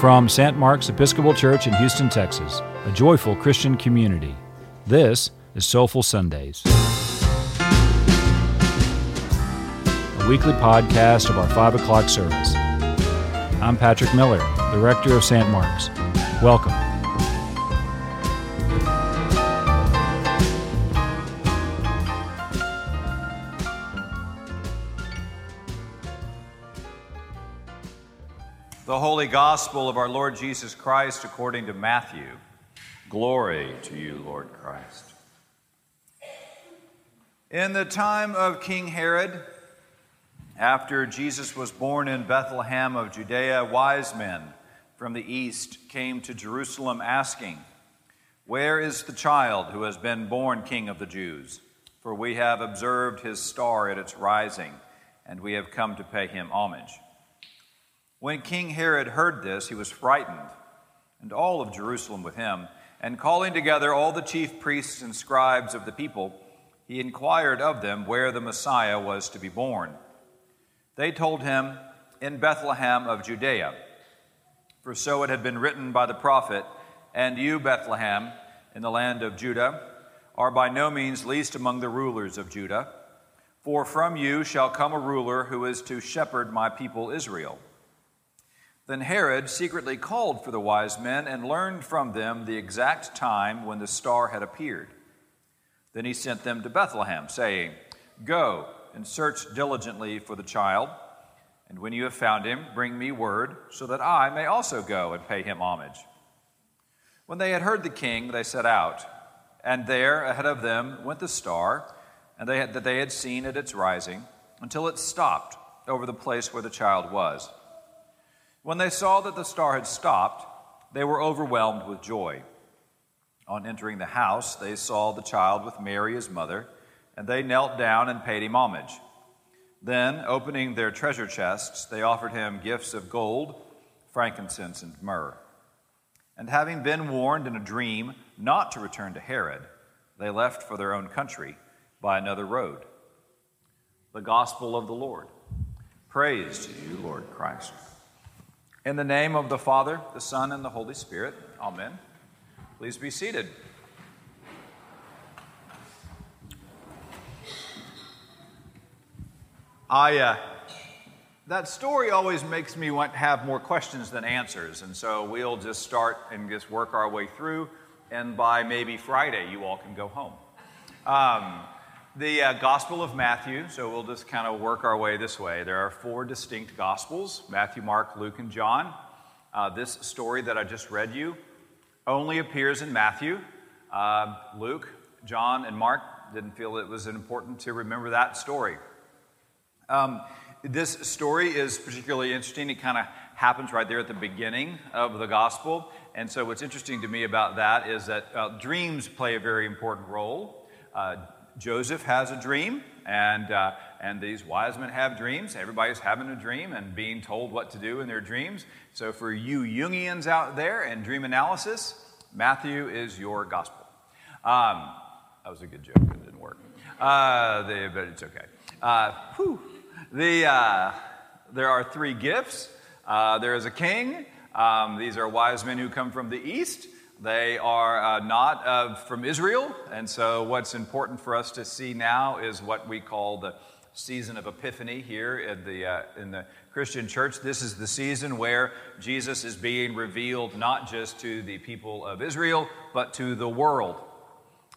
From St. Mark's Episcopal Church in Houston, Texas, a joyful Christian community, this is Soulful Sundays, a weekly podcast of our 5 o'clock service. I'm Patrick Miller, the rector of St. Mark's. Welcome. The Holy Gospel of our Lord Jesus Christ according to Matthew. Glory to you, Lord Christ. In the time of King Herod, after Jesus was born in Bethlehem of Judea, wise men from the east came to Jerusalem asking, Where is the child who has been born King of the Jews? For we have observed his star at its rising, and we have come to pay him homage. When King Herod heard this, he was frightened, and all of Jerusalem with him. And calling together all the chief priests and scribes of the people, he inquired of them where the Messiah was to be born. They told him, In Bethlehem of Judea. For so it had been written by the prophet, And you, Bethlehem, in the land of Judah, are by no means least among the rulers of Judah. For from you shall come a ruler who is to shepherd my people Israel. Then Herod secretly called for the wise men and learned from them the exact time when the star had appeared. Then he sent them to Bethlehem, saying, Go and search diligently for the child, and when you have found him, bring me word, so that I may also go and pay him homage. When they had heard the king, they set out, and there ahead of them went the star, and they had, that they had seen at its rising, until it stopped over the place where the child was. When they saw that the star had stopped, they were overwhelmed with joy. On entering the house, they saw the child with Mary, his mother, and they knelt down and paid him homage. Then, opening their treasure chests, they offered him gifts of gold, frankincense, and myrrh. And having been warned in a dream not to return to Herod, they left for their own country by another road. The Gospel of the Lord. Praise to you, Lord Christ. In the name of the Father, the Son, and the Holy Spirit, Amen. Please be seated. I, uh, that story always makes me want to have more questions than answers, and so we'll just start and just work our way through, and by maybe Friday, you all can go home. Um, the uh, Gospel of Matthew, so we'll just kind of work our way this way. There are four distinct Gospels Matthew, Mark, Luke, and John. Uh, this story that I just read you only appears in Matthew. Uh, Luke, John, and Mark didn't feel it was important to remember that story. Um, this story is particularly interesting. It kind of happens right there at the beginning of the gospel. And so, what's interesting to me about that is that uh, dreams play a very important role. Joseph has a dream, and, uh, and these wise men have dreams. Everybody's having a dream and being told what to do in their dreams. So, for you Jungians out there and dream analysis, Matthew is your gospel. Um, that was a good joke, it didn't work. Uh, the, but it's okay. Uh, the, uh, there are three gifts. Uh, there is a king. Um, these are wise men who come from the east. They are uh, not uh, from Israel. And so, what's important for us to see now is what we call the season of Epiphany here in the, uh, in the Christian church. This is the season where Jesus is being revealed not just to the people of Israel, but to the world.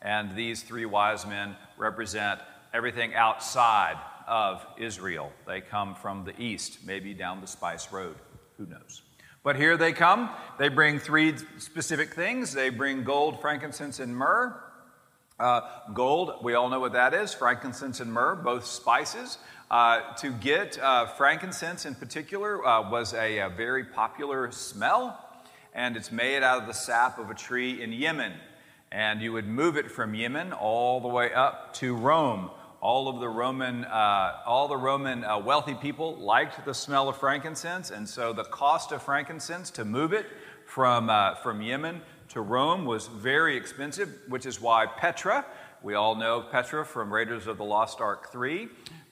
And these three wise men represent everything outside of Israel. They come from the east, maybe down the Spice Road. Who knows? But here they come. They bring three specific things they bring gold, frankincense, and myrrh. Uh, gold, we all know what that is frankincense and myrrh, both spices. Uh, to get uh, frankincense in particular uh, was a, a very popular smell, and it's made out of the sap of a tree in Yemen. And you would move it from Yemen all the way up to Rome all of the Roman, uh, all the Roman uh, wealthy people liked the smell of frankincense, and so the cost of frankincense to move it from, uh, from Yemen to Rome was very expensive, which is why Petra, we all know Petra from Raiders of the Lost Ark 3,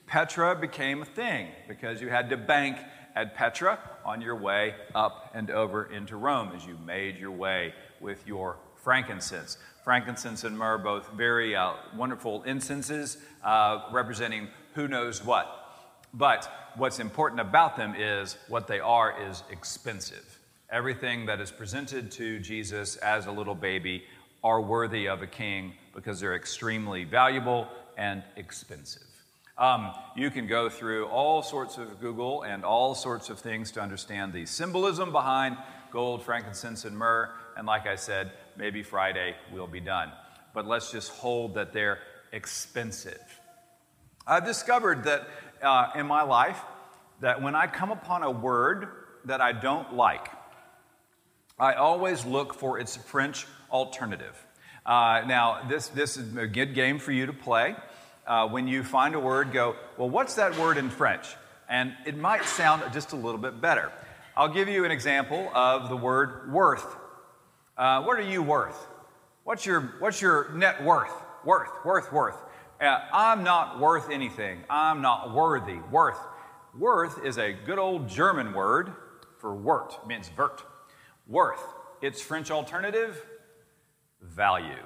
Petra became a thing because you had to bank at Petra on your way up and over into Rome as you made your way with your frankincense. Frankincense and myrrh, both very uh, wonderful incenses uh, representing who knows what. But what's important about them is what they are is expensive. Everything that is presented to Jesus as a little baby are worthy of a king because they're extremely valuable and expensive. Um, you can go through all sorts of Google and all sorts of things to understand the symbolism behind gold, frankincense, and myrrh. And like I said, maybe Friday we'll be done. But let's just hold that they're expensive. I've discovered that uh, in my life that when I come upon a word that I don't like, I always look for its French alternative. Uh, now, this, this is a good game for you to play uh, when you find a word, go, well, what's that word in French? And it might sound just a little bit better. I'll give you an example of the word worth. Uh, what are you worth? What's your, what's your net worth? Worth, worth, worth. Uh, I'm not worth anything. I'm not worthy. Worth. Worth is a good old German word for wort, it means vert. Worth. Its French alternative, value.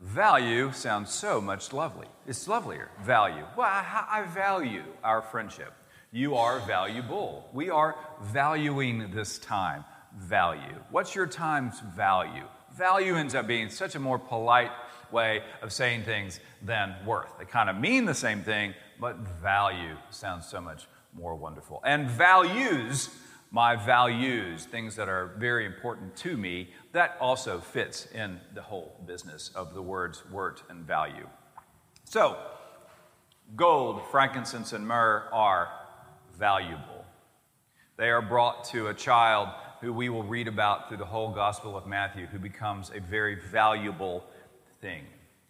Value sounds so much lovely. It's lovelier. Value. Well, I, I, value our friendship. You are valuable. We are valuing this time. Value. What's your time's value? Value ends up being such a more polite way of saying things than worth. They kind of mean the same thing, but value sounds so much more wonderful. And values my values, things that are very important to me, that also fits in the whole business of the words wort and value. So, gold, frankincense, and myrrh are valuable. They are brought to a child who we will read about through the whole Gospel of Matthew, who becomes a very valuable thing.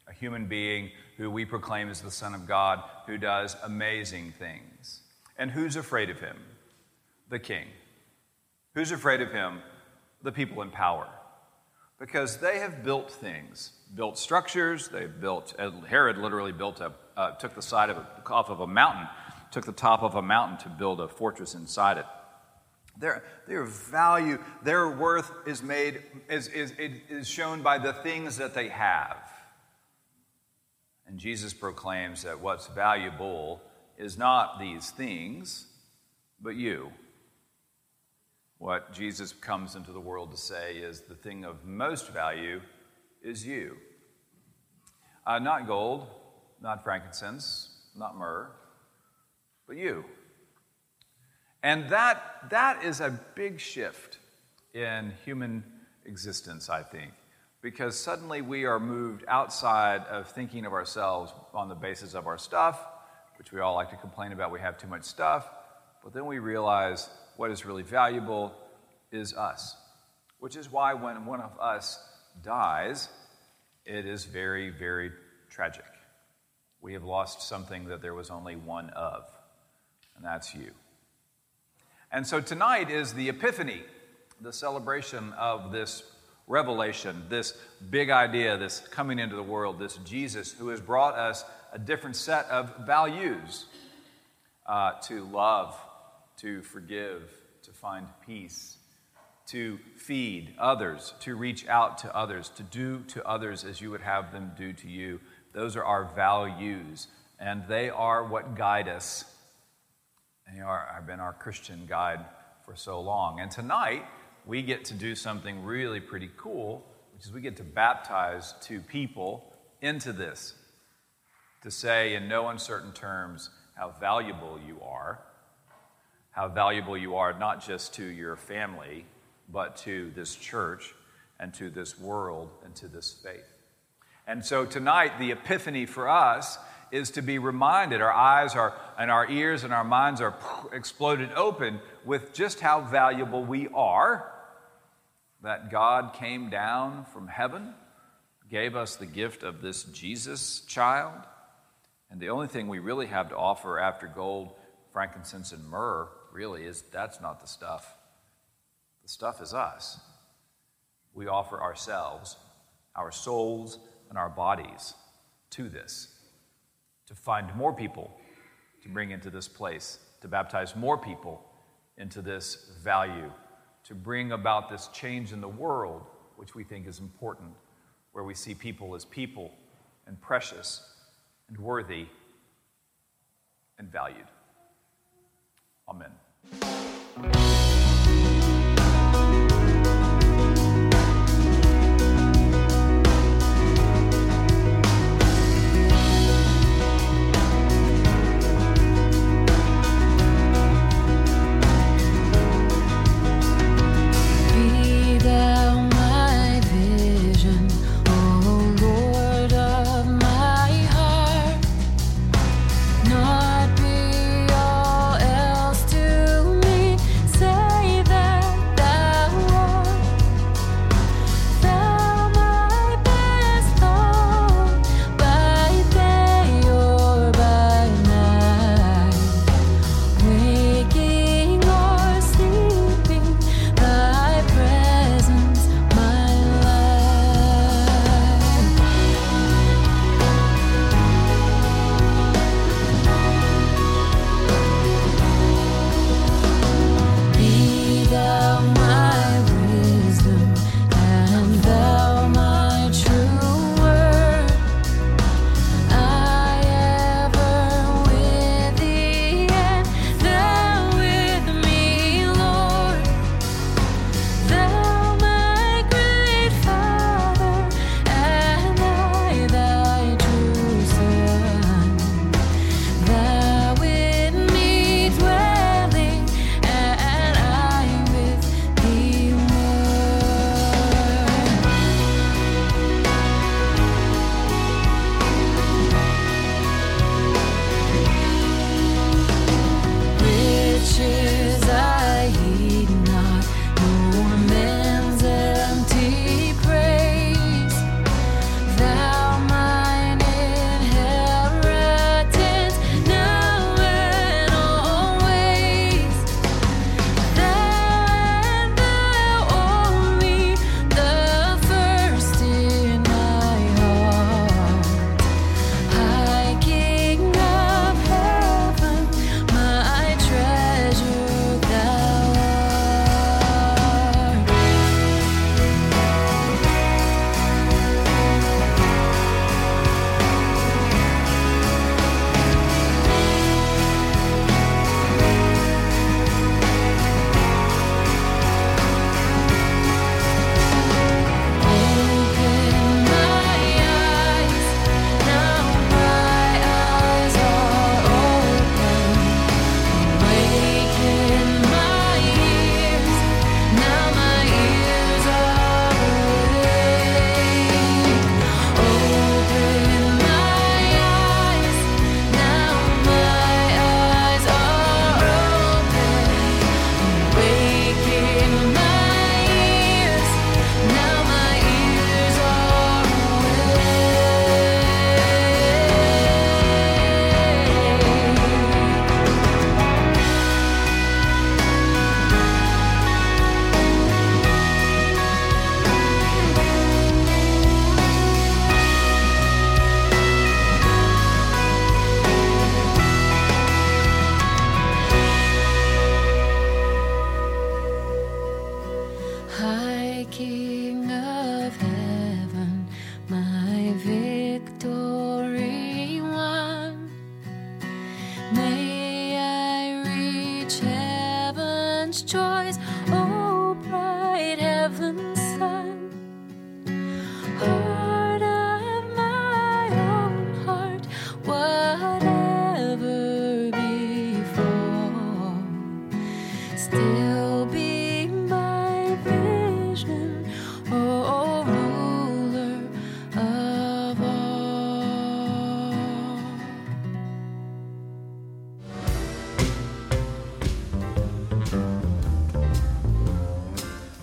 A human being who we proclaim as the Son of God, who does amazing things. And who's afraid of him? The king. Who's afraid of him? The people in power. Because they have built things, built structures. They've built, Herod literally built a, uh, took the side of a, off of a mountain, took the top of a mountain to build a fortress inside it. Their, their value, their worth is made, is, is, is shown by the things that they have. And Jesus proclaims that what's valuable is not these things, but you. What Jesus comes into the world to say is the thing of most value is you. Uh, not gold, not frankincense, not myrrh, but you. And that, that is a big shift in human existence, I think, because suddenly we are moved outside of thinking of ourselves on the basis of our stuff, which we all like to complain about. We have too much stuff. But then we realize what is really valuable is us, which is why when one of us dies, it is very, very tragic. We have lost something that there was only one of, and that's you. And so tonight is the Epiphany, the celebration of this revelation, this big idea, this coming into the world, this Jesus who has brought us a different set of values uh, to love, to forgive, to find peace, to feed others, to reach out to others, to do to others as you would have them do to you. Those are our values, and they are what guide us. They are, have been our Christian guide for so long. And tonight, we get to do something really pretty cool, which is we get to baptize two people into this to say, in no uncertain terms, how valuable you are how valuable you are not just to your family, but to this church and to this world and to this faith. And so tonight, the epiphany for us is to be reminded our eyes are, and our ears and our minds are exploded open with just how valuable we are. That God came down from heaven, gave us the gift of this Jesus child. And the only thing we really have to offer after gold, frankincense, and myrrh really is that's not the stuff. The stuff is us. We offer ourselves, our souls, and our bodies to this to find more people to bring into this place, to baptize more people into this value to bring about this change in the world, which we think is important, where we see people as people and precious and worthy and valued. Amen.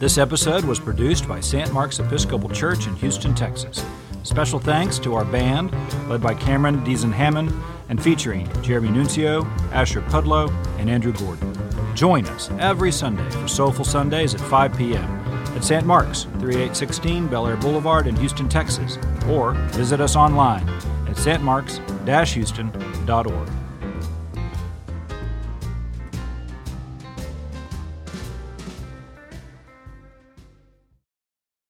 This episode was produced by St. Mark's Episcopal Church in Houston, Texas. Special thanks to our band, led by Cameron Deason Hammond, and featuring Jeremy Nuncio, Asher Pudlow, and Andrew Gordon. Join us every Sunday for Soulful Sundays at 5 p.m. at St. Mark's, 3816 Bellaire Boulevard in Houston, Texas, or visit us online at stmarks-houston.org.